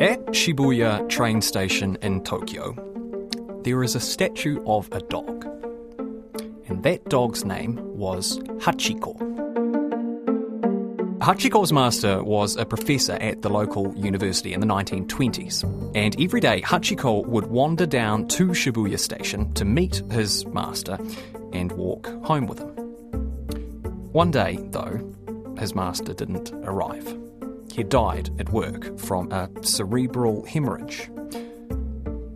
At Shibuya train station in Tokyo, there is a statue of a dog. And that dog's name was Hachiko. Hachiko's master was a professor at the local university in the 1920s, and every day Hachiko would wander down to Shibuya station to meet his master and walk home with him. One day, though, his master didn't arrive. He died at work from a cerebral hemorrhage.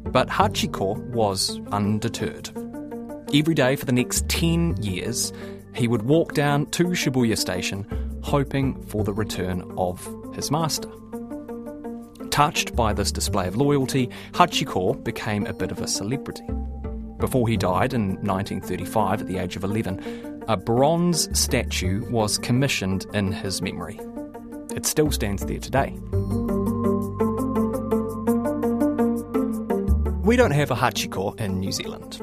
But Hachiko was undeterred. Every day for the next 10 years, he would walk down to Shibuya station hoping for the return of his master. Touched by this display of loyalty, Hachiko became a bit of a celebrity. Before he died in 1935 at the age of 11, a bronze statue was commissioned in his memory. It still stands there today. We don't have a Hachiko in New Zealand.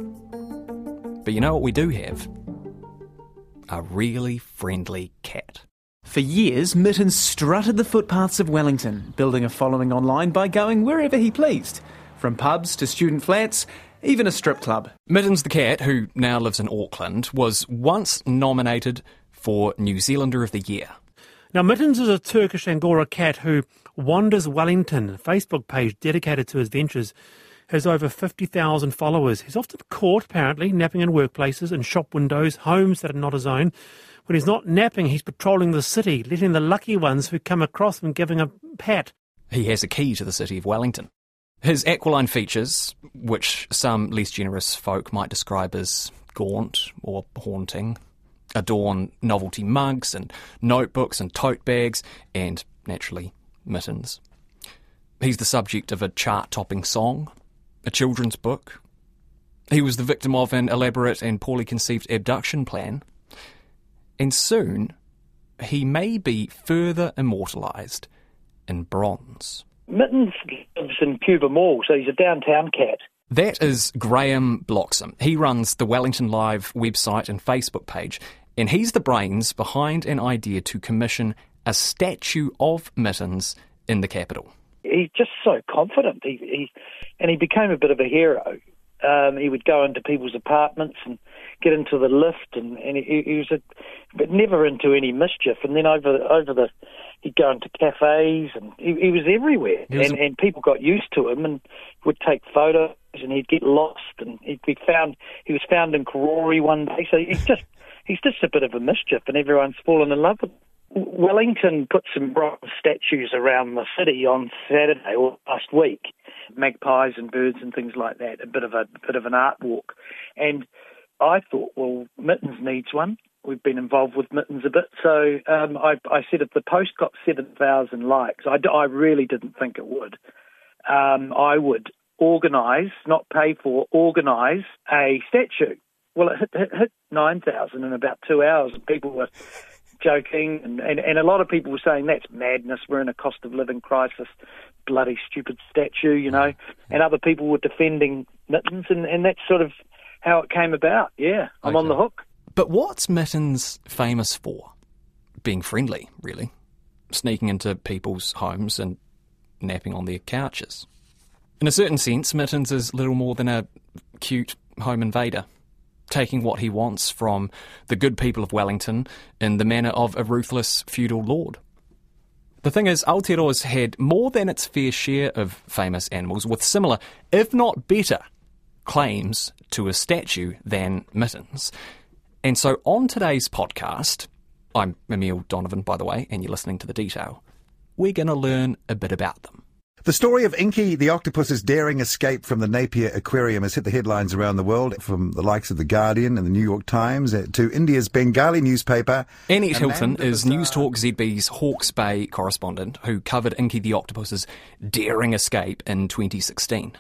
But you know what we do have? A really friendly cat. For years, Mittens strutted the footpaths of Wellington, building a following online by going wherever he pleased. From pubs to student flats, even a strip club. Mittens the cat, who now lives in Auckland, was once nominated for New Zealander of the Year. Now, Mittens is a Turkish Angora cat who wanders Wellington, a Facebook page dedicated to his ventures has over 50,000 followers. He's often caught, apparently, napping in workplaces and shop windows, homes that are not his own. When he's not napping, he's patrolling the city, letting the lucky ones who come across him him a pat. He has a key to the city of Wellington. His aquiline features, which some less generous folk might describe as gaunt or haunting, adorn novelty mugs and notebooks and tote bags and, naturally, mittens. He's the subject of a chart topping song, a children's book. He was the victim of an elaborate and poorly conceived abduction plan. And soon, he may be further immortalised in bronze. Mittens lives in Cuba Mall, so he's a downtown cat. That is Graham Bloxham. He runs the Wellington Live website and Facebook page, and he's the brains behind an idea to commission a statue of Mittens in the capital he's just so confident. He, he and he became a bit of a hero. Um, he would go into people's apartments and get into the lift, and, and he, he was a, but never into any mischief. And then over over the, he'd go into cafes, and he, he was everywhere. Was and, a... and people got used to him and would take photos, and he'd get lost, and he'd be found. He was found in Karori one day, so he's just he's just a bit of a mischief, and everyone's fallen in love with him. Wellington put some bronze statues around the city on Saturday or last week, magpies and birds and things like that. A bit of a, a bit of an art walk, and I thought, well, Mittens needs one. We've been involved with Mittens a bit, so um, I, I, said if the post got seven thousand likes, I, I, really didn't think it would. Um, I would organise, not pay for, organise a statue. Well, it hit, hit, hit nine thousand in about two hours, and people were joking, and, and, and a lot of people were saying that's madness. We're in a cost of living crisis. Bloody stupid statue, you know. And other people were defending Mittens, and, and that's sort of how it came about. Yeah, I'm okay. on the hook. But what's Mittens famous for? Being friendly, really. Sneaking into people's homes and napping on their couches. In a certain sense, Mittens is little more than a cute home invader taking what he wants from the good people of Wellington in the manner of a ruthless feudal lord. The thing is, Aotearoa's had more than its fair share of famous animals with similar, if not better, claims to a statue than Mittens. And so on today's podcast, I'm Emile Donovan, by the way, and you're listening to The Detail, we're going to learn a bit about them. The story of Inky the octopus's daring escape from the Napier Aquarium has hit the headlines around the world, from the likes of The Guardian and the New York Times uh, to India's Bengali newspaper. Annette Hilton is Newstalk ZB's Hawke's Bay correspondent who covered Inky the octopus's daring escape in 2016.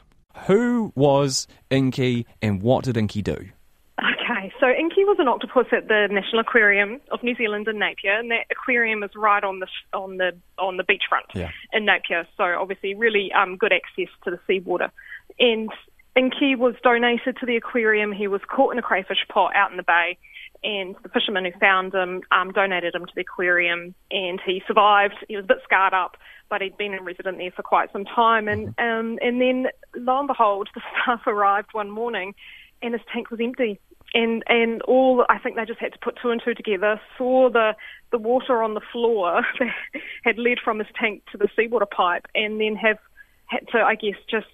Who was Inky and what did Inky do? Okay, so Inky was an octopus at the National Aquarium of New Zealand in Napier, and that aquarium is right on the on the on the beachfront yeah. in Napier. So obviously, really um, good access to the seawater. And Inky was donated to the aquarium. He was caught in a crayfish pot out in the bay, and the fisherman who found him um, donated him to the aquarium, and he survived. He was a bit scarred up, but he'd been a resident there for quite some time. And Mm-hmm. um, and then lo and behold, the staff arrived one morning, and his tank was empty. And and all I think they just had to put two and two together. Saw the the water on the floor that had led from his tank to the seawater pipe, and then have had to, I guess, just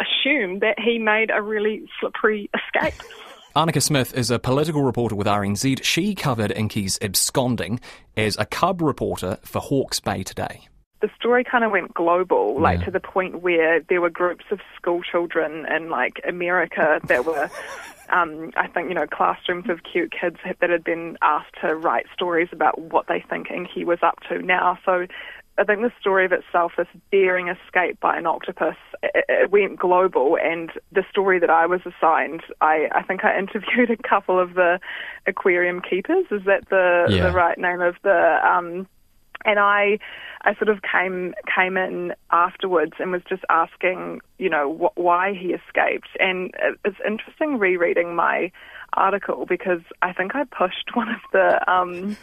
assume that he made a really slippery escape. Anneke Smith is a political reporter with RNZ. She covered Inky's absconding as a cub reporter for Hawke's Bay today. The story kind of went global, like Yeah. to the point where there were groups of school children in like America that were, um, I think, you know, classrooms of cute kids that had been asked to write stories about what they think Inky was up to now. So I think the story of itself, this daring escape by an octopus, it, it went global. And the story that I was assigned, I, I think I interviewed a couple of the aquarium keepers. Is that the, Yeah. the right name of the um, and I, I sort of came came in afterwards and was just asking, you know, wh- why he escaped. And it's interesting rereading my article because I think I pushed one of the um,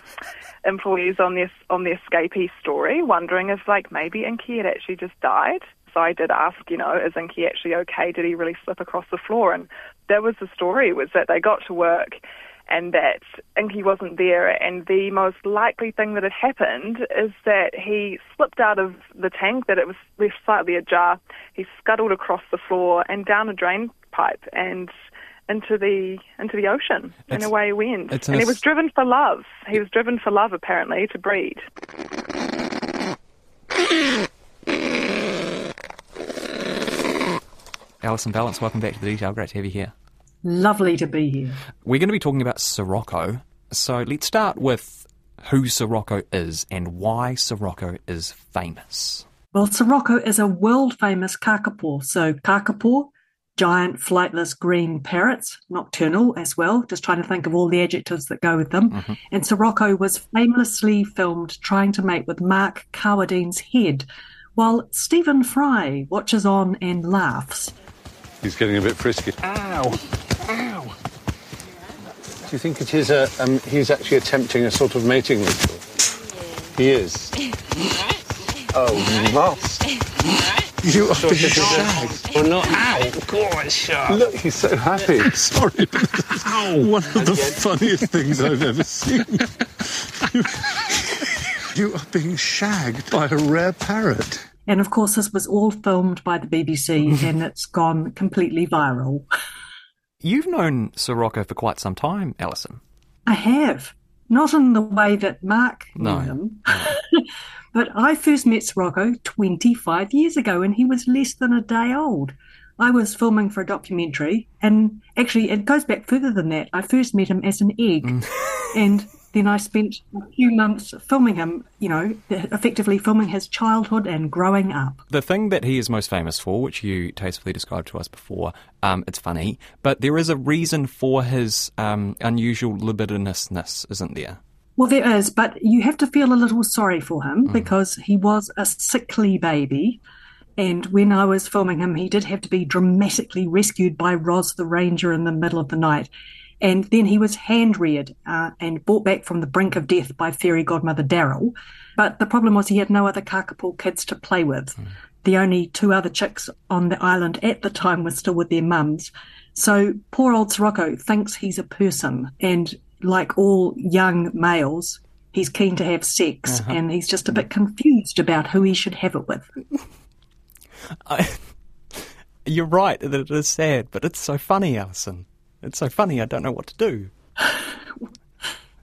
employees on this on the escapee story, wondering if like maybe Inky had actually just died. So I did ask, you know, is Inky actually okay? Did he really slip across the floor? And that was the story was that they got to work and that Inky wasn't there. And the most likely thing that had happened is that he slipped out of the tank, that it was left slightly ajar. He scuttled across the floor and down a drain pipe and into the into the ocean. and away he went. it's And an he was driven for love. He was driven for love, apparently, to breed. Alison Ballance, welcome back to the detail. Great to have you here. Lovely to be here. We're going to be talking about Sirocco. So let's start with who Sirocco is and why Sirocco is famous. Well, Sirocco is a world famous kakapo. So, kakapo, giant flightless green parrots, nocturnal as well, just trying to think of all the adjectives that go with them. Mm-hmm. And Sirocco was famously filmed trying to mate with Mark Carwardine's head, while Stephen Fry watches on and laughs. He's getting a bit frisky. Ow! Ow! Do you think it is a, um, he's actually attempting a sort of mating ritual? He is. Oh, must. You are being shagged. Well, not ow. God, it's sharp. Look, he's so happy. Sorry, but this one of the funniest things I've ever seen. you are being shagged by a rare parrot. And of course, this was all filmed by the BBC and it's gone completely viral. You've known Sirocco for quite some time, Alison. I have. Not in the way that Mark No. knew him. but I first met Sirocco 25 years ago and he was less than a day old. I was filming for a documentary and actually it goes back further than that. I first met him as an egg mm. and then I spent a few months filming him, you know, effectively filming his childhood and growing up. The thing that he is most famous for, which you tastefully described to us before, um, it's funny, but there is a reason for his um, unusual libidinousness, isn't there? Well, there is, but you have to feel a little sorry for him because he was a sickly baby. And when I was filming him, he did have to be dramatically rescued by Roz the ranger in the middle of the night. And then he was hand reared uh, and brought back from the brink of death by fairy godmother Daryl. But the problem was he had no other kakapo kids to play with. Hmm. The only two other chicks on the island at the time were still with their mums. So poor old Sirocco thinks he's a person. And like all young males, he's keen to have sex uh-huh. and he's just a bit hmm. confused about who he should have it with. I, you're right that it is sad, but it's so funny, Alison. It's so funny, I don't know what to do.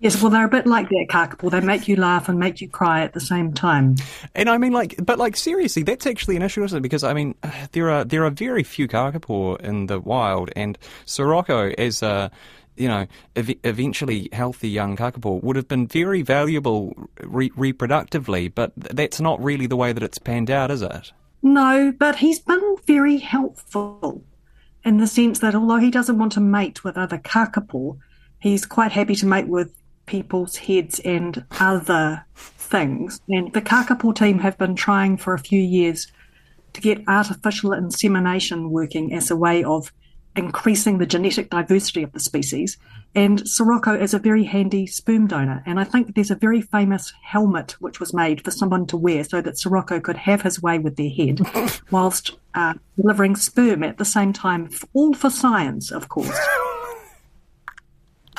Yes, well, they're a bit like that kakapo. They make you laugh and make you cry at the same time. And I mean, like, but like seriously, that's actually an issue, isn't it? Because I mean, there are there are very few kakapo in the wild, and Sirocco, as a you know, ev- eventually healthy young kakapo, would have been very valuable re- reproductively. But th- that's not really the way that it's panned out, is it? No, but he's been very helpful in the sense that although he doesn't want to mate with other kakapo, he's quite happy to mate with people's heads and other things. And the kakapo team have been trying for a few years to get artificial insemination working as a way of increasing the genetic diversity of the species. And Sirocco is a very handy sperm donor. And I think there's a very famous helmet which was made for someone to wear so that Sirocco could have his way with their head whilst uh, delivering sperm at the same time, all for science, of course.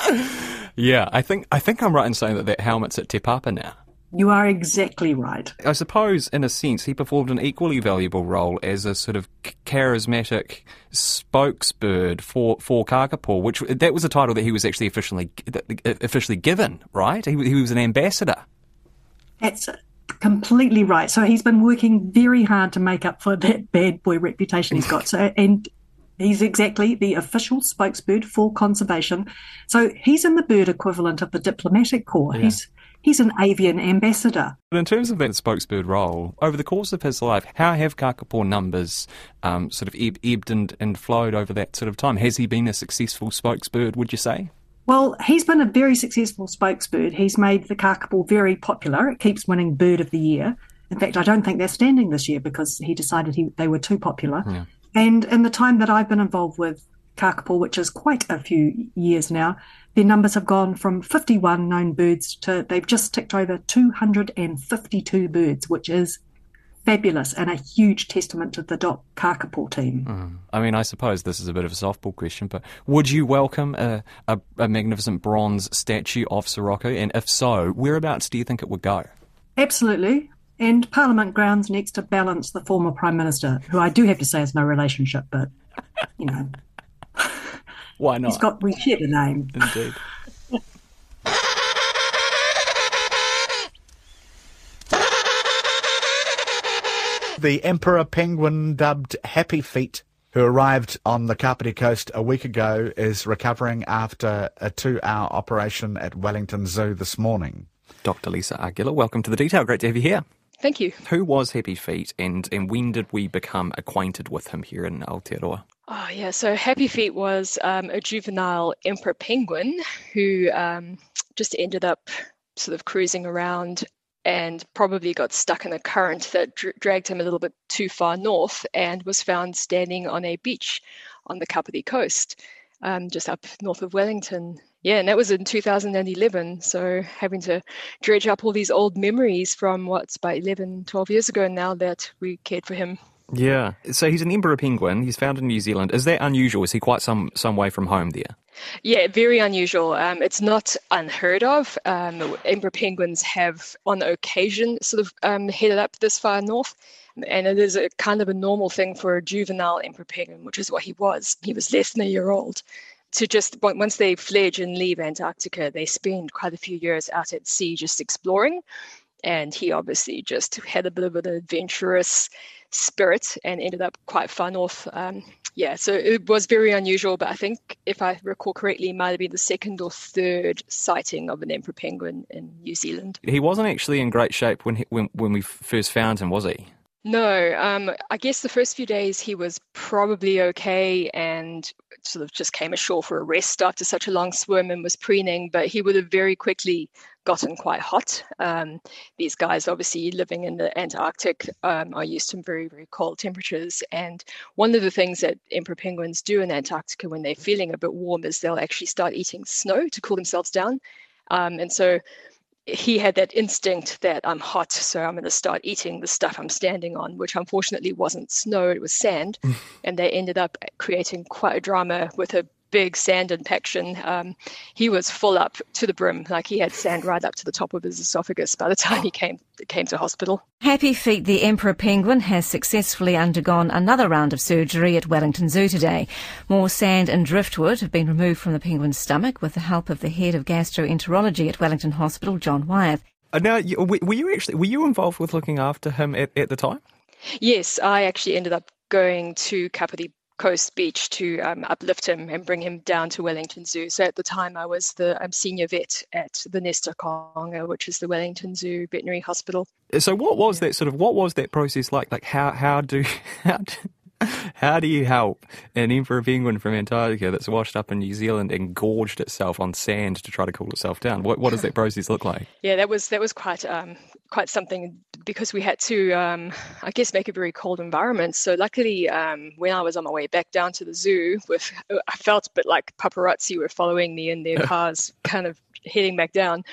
yeah, I think I think I'm right in saying that that helmet's at Te Papa now. You are exactly right. I suppose, in a sense, he performed an equally valuable role as a sort of charismatic spokesbird for for Kakapo, which that was a title that he was actually officially uh, officially given. Right? He, he was an ambassador. That's completely right. So he's been working very hard to make up for that bad boy reputation he's got. So and He's exactly the official spokesbird for conservation. So he's in the bird equivalent of the diplomatic corps. Yeah. He's he's an avian ambassador. But in terms of that spokesbird role, over the course of his life, how have kakapo numbers um, sort of eb- ebbed and, and flowed over that sort of time? Has he been a successful spokesbird, would you say? Well, he's been a very successful spokesbird. He's made the kakapo very popular. It keeps winning Bird of the Year. In fact, I don't think they're standing this year because he decided he, they were too popular. Yeah. And in the time that I've been involved with kakapo, which is quite a few years now, their numbers have gone from 51 known birds to they've just ticked over 252 birds, which is fabulous and a huge testament to the DOC Kakapo team. Mm. I mean, I suppose this is a bit of a softball question, but would you welcome a, a, a magnificent bronze statue of Sirocco? And if so, whereabouts do you think it would go? Absolutely and Parliament grounds next to Ballance, the former Prime Minister, who I do have to say has no relationship, but, you know. Why not? He's got, we share the name. Indeed. the Emperor Penguin, dubbed Happy Feet, who arrived on the Kapiti coast a week ago, is recovering after a two hour operation at Wellington Zoo this morning. Dr. Lisa Argilla, welcome to the detail. Great to have you here. Thank you. Who was Happy Feet and, and when did we become acquainted with him here in Aotearoa? Oh, yeah. So Happy Feet was um, a juvenile emperor penguin who um, just ended up sort of cruising around and probably got stuck in a current that dr- dragged him a little bit too far north and was found standing on a beach on the Kapiti coast, um, just up north of Wellington yeah, and that was in 2011. So having to dredge up all these old memories from what's about 11, 12 years ago now that we cared for him. Yeah. So he's an emperor penguin. He's found in New Zealand. Is that unusual? Is he quite some, some way from home there? Yeah, very unusual. Um, it's not unheard of. Um, emperor penguins have, on occasion, sort of um, headed up this far north. And it is a kind of a normal thing for a juvenile emperor penguin, which is what he was. He was less than a year old to just once they fledge and leave Antarctica, they spend quite a few years out at sea just exploring. And he obviously just had a bit of an adventurous spirit and ended up quite far north. Um, yeah, so it was very unusual, but I think if I recall correctly, might have been the second or third sighting of an emperor penguin in New Zealand. He wasn't actually in great shape when he, when when we first found him, was he? No, um, I guess the first few days he was probably okay and sort of just came ashore for a rest after such a long swim and was preening, but he would have very quickly gotten quite hot. Um, these guys, obviously living in the Antarctic, um, are used to very, very cold temperatures. And one of the things that emperor penguins do in Antarctica when they're feeling a bit warm is they'll actually start eating snow to cool themselves down. Um, and so he had that instinct that I'm hot, so I'm going to start eating the stuff I'm standing on, which unfortunately wasn't snow, it was sand. and they ended up creating quite a drama with a big sand impaction. Um, he was full up to the brim, like he had sand right up to the top of his esophagus by the time he came came to hospital. Happy Feet, the emperor penguin, has successfully undergone another round of surgery at Wellington Zoo today. More sand and driftwood have been removed from the penguin's stomach with the help of the head of gastroenterology at Wellington Hospital, John Wyeth. Uh, now, were you actually were you involved with looking after him at, at the time? Yes, I actually ended up going to Kapiti Coast Beach to um, uplift him and bring him down to Wellington Zoo. So at the time, I was the um, senior vet at the Nest Te Kōhanga, which is the Wellington Zoo Veterinary Hospital. So what was that sort of what was that process like? Like how how do how do, how do you help an emperor penguin from Antarctica that's washed up in New Zealand and gorged itself on sand to try to cool itself down? What what does that process look like? Yeah, that was that was quite um, quite something because we had to, um, I guess, make a very cold environment. So luckily, um, when I was on my way back down to the zoo, with I felt a bit like paparazzi were following me in their cars, kind of heading back down.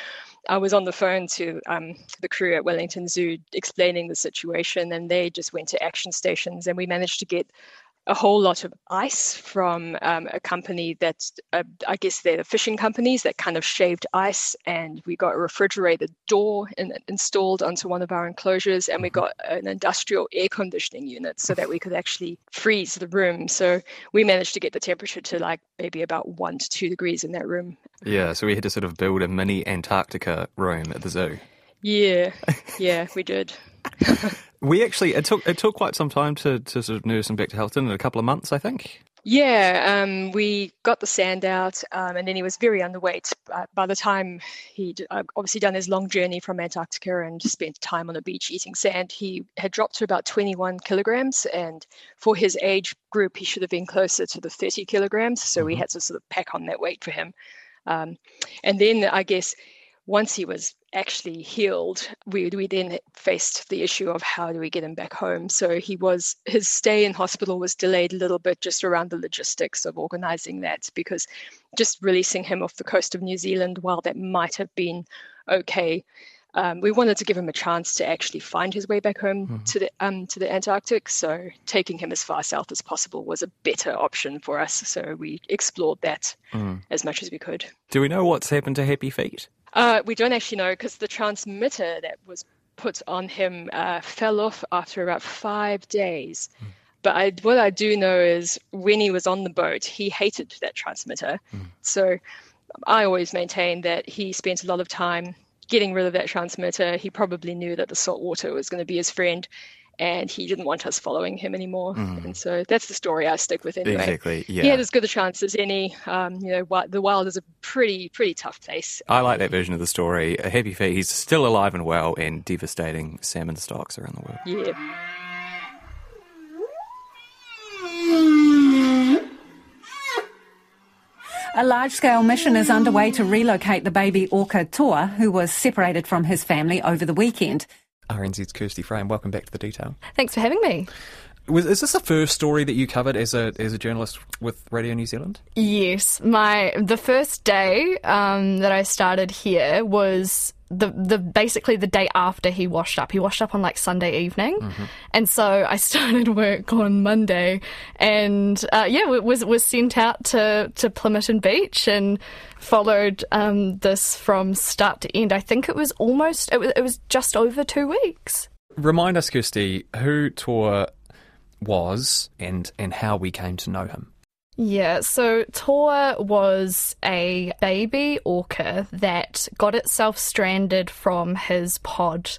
I was on the phone to um, the crew at Wellington Zoo explaining the situation, and they just went to action stations, and we managed to get a whole lot of ice from um, a company that's, uh, I guess they're the fishing companies that kind of shaved ice, and we got a refrigerated door in, installed onto one of our enclosures, and we mm-hmm. got an industrial air conditioning unit so that we could actually freeze the room. So we managed to get the temperature to like maybe about one to two degrees in that room. Yeah, so we had to sort of build a mini Antarctica room at the zoo. Yeah, yeah, we did. We actually it took it took quite some time to, to sort of nurse him back to health. In a couple of months, I think. Yeah, um, we got the sand out, um, and then he was very underweight. Uh, by the time he'd uh, obviously done his long journey from Antarctica and spent time on the beach eating sand, he had dropped to about 21 kilograms. And for his age group, he should have been closer to the 30 kilograms. So mm-hmm. we had to sort of pack on that weight for him. Um, and then I guess once he was actually healed, we, we then faced the issue of how do we get him back home. So he was his stay in hospital was delayed a little bit just around the logistics of organizing that because just releasing him off the coast of New Zealand, while that might have been okay, um, we wanted to give him a chance to actually find his way back home mm-hmm. to the um, to the Antarctic. So taking him as far south as possible was a better option for us. So we explored that mm. as much as we could. Do we know what's happened to Happy Feet? Uh, we don't actually know because the transmitter that was put on him uh, fell off after about five days. Mm. But I, what I do know is when he was on the boat, he hated that transmitter. Mm. So I always maintain that he spent a lot of time getting rid of that transmitter. He probably knew that the salt water was going to be his friend and he didn't want us following him anymore. Mm. And so that's the story I stick with anyway. Exactly. Yeah. He had as good a chance as any. Um, you know, the wild is a pretty, pretty tough place. I like that version of the story. A happy feet. He's still alive and well, and devastating salmon stocks around the world. Yeah. A large scale mission is underway to relocate the baby orca Toa, who was separated from his family over the weekend. RNZ's Kirsty Frame, welcome back to the detail. Thanks for having me. Was, is this the first story that you covered as a as a journalist with Radio New Zealand? Yes, my the first day um, that I started here was the the basically the day after he washed up. He washed up on like Sunday evening, mm-hmm. and so I started work on Monday, and uh, yeah, was was sent out to to Plimmerton Beach and followed um, this from start to end. I think it was almost it was, it was just over two weeks. Remind us, Kirsty, who Toa was and and how we came to know him. Yeah, so Toa was a baby orca that got itself stranded from his pod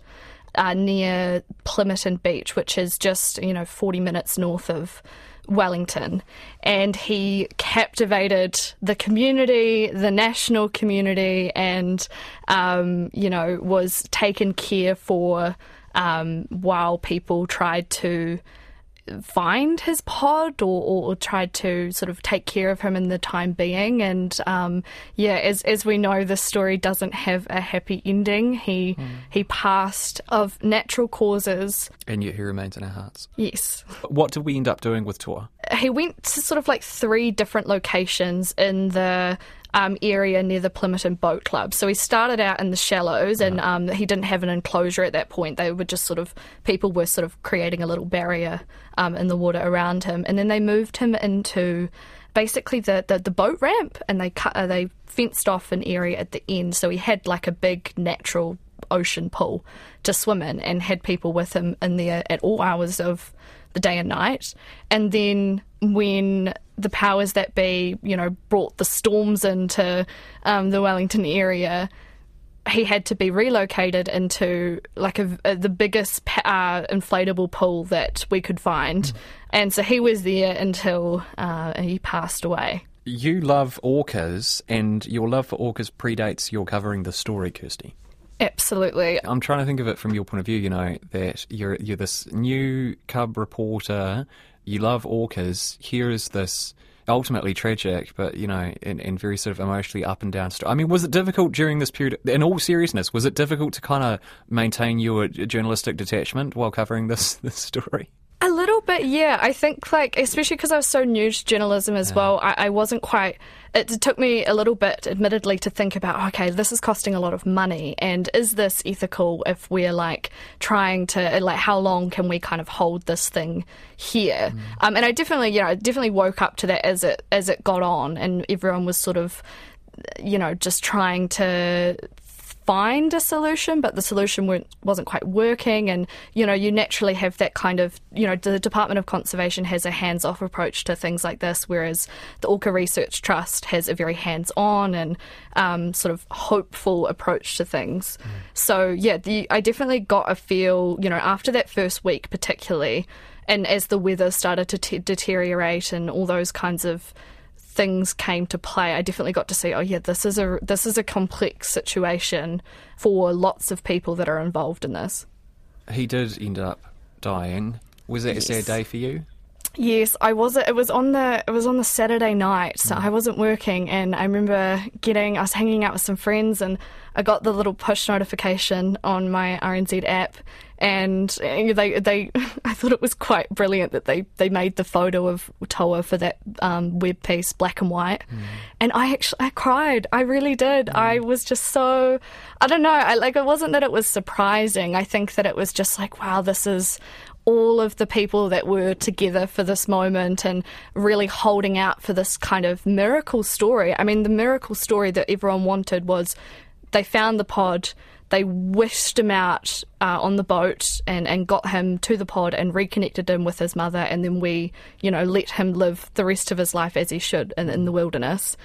uh, near Plimmerton Beach, which is just, you know, 40 minutes north of Wellington. And he captivated the community, the national community, and, um, you know, was taken care for um, while people tried to find his pod or, or, or, tried to sort of take care of him in the time being. And um, yeah, as as we know, this story doesn't have a happy ending. He mm. he passed of natural causes, and yet he remains in our hearts. Yes. What did we end up doing with Toa? He went to sort of like three different locations in the um, area near the Plimmerton Boat Club. So he started out in the shallows, and uh-huh. um, he didn't have an enclosure at that point. They were just sort of people were sort of creating a little barrier um, in the water around him, and then they moved him into basically the, the, the boat ramp, and they cut uh, they fenced off an area at the end. So he had like a big natural ocean pool to swim in, and had people with him in there at all hours of the day and night. And then when the powers that be, you know, brought the storms into um, the Wellington area, he had to be relocated into like a, a, the biggest uh, inflatable pool that we could find, mm. and so he was there until uh, he passed away. You love orcas, and your love for orcas predates your covering the story, Kirsty. Absolutely. I'm trying to think of it from your point of view. You know that you're you're this new cub reporter. You love orcas. Here is this ultimately tragic, but you know, and, and very sort of emotionally up and down. Story. I mean, was it difficult during this period? In all seriousness, was it difficult to kind of maintain your journalistic detachment while covering this this story? A little bit, yeah. I think, like, especially because I was so new to journalism as yeah. well, I, I, wasn't quite. It took me a little bit, admittedly, to think about, okay, this is costing a lot of money, and is this ethical if we're like trying to, like, how long can we kind of hold this thing here? Mm. Um, and I definitely, you know, I definitely woke up to that as it as it got on, and everyone was sort of you know, just trying to find a solution, but the solution wasn't quite working. And, you know, you naturally have that kind of, you know, the Department of Conservation has a hands off approach to things like this, whereas the Orca Research Trust has a very hands on and um, sort of hopeful approach to things. Mm. So, yeah, the, I definitely got a feel, you know, after that first week, particularly, and as the weather started to t- deteriorate and all those kinds of things came to play, I definitely got to see, oh yeah, this is a this is a complex situation for lots of people that are involved in this. He did end up dying. Was that yes. a sad day for you? Yes, I was. It was on the it was on the Saturday night, so mm. I wasn't working, and I remember getting. I was hanging out with some friends, and I got the little push notification on my RNZ app, and they they I thought it was quite brilliant that they they made the photo of Toa for that um, web piece black and white, mm. and I actually I cried I really did mm. I was just so I don't know I like it wasn't that it was surprising I think that it was just like wow this is all of the people that were together for this moment and really holding out for this kind of miracle story. I mean, the miracle story that everyone wanted was they found the pod they wished him out uh, on the boat and, and got him to the pod and reconnected him with his mother. And then we, you know, let him live the rest of his life as he should in, in the wilderness.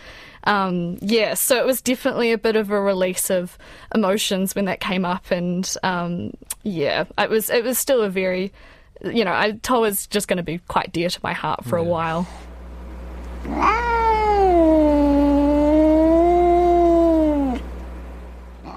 Um, yeah, so it was definitely a bit of a release of emotions when that came up. And um, yeah, it was, it was still a very, you know, I told was just going to be quite dear to my heart for yeah. a while.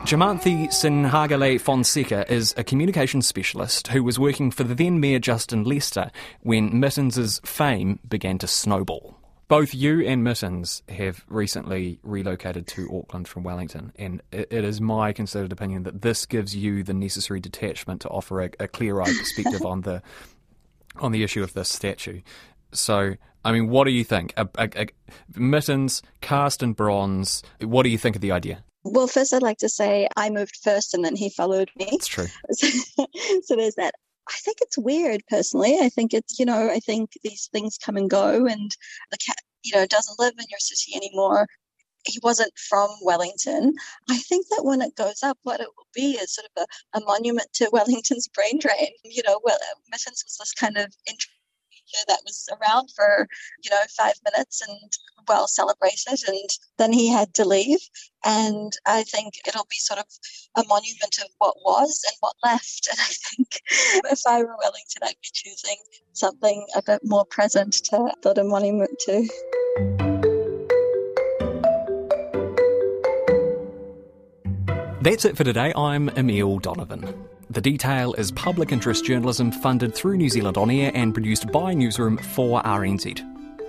Jamanthi Sinhagale Fonseca is a communications specialist who was working for the then Mayor Justin Lester when Mittens' fame began to snowball. Both you and Mittens have recently relocated to Auckland from Wellington, and it is my considered opinion that this gives you the necessary detachment to offer a, a clear-eyed perspective on the on the issue of this statue. So, I mean, what do you think? A, a, Mittens cast in bronze. What do you think of the idea? Well, first, I'd like to say I moved first and then he followed me. That's true. so there's that. I think it's weird personally. I think it's, you know, I think these things come and go and the cat, you know, doesn't live in your city anymore. He wasn't from Wellington. I think that when it goes up, what it will be is sort of a, a monument to Wellington's brain drain. You know, well, uh, Mittens was this kind of that was around for you know five minutes and well celebrated and then he had to leave and i think it'll be sort of a monument of what was and what left and i think if i were wellington i'd be choosing something a bit more present to build a monument to That's it for today. I'm Emile Donovan. The Detail is public interest journalism funded through New Zealand On Air and produced by Newsroom for RNZ.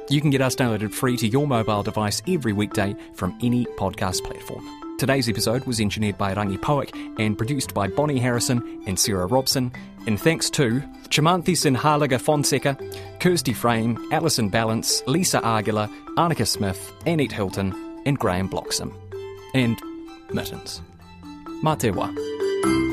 You can get us downloaded free to your mobile device every weekday from any podcast platform. Today's episode was engineered by Rangi Poick and produced by Bonnie Harrison and Sarah Robson. And thanks to Chimanthi Sinhalaga Fonseca, Kirsty Frame, Alison Ballance, Lisa Argilla, Anneke Smith, Annette Hilton, and Graham Bloxham. And Mittens. Matewa.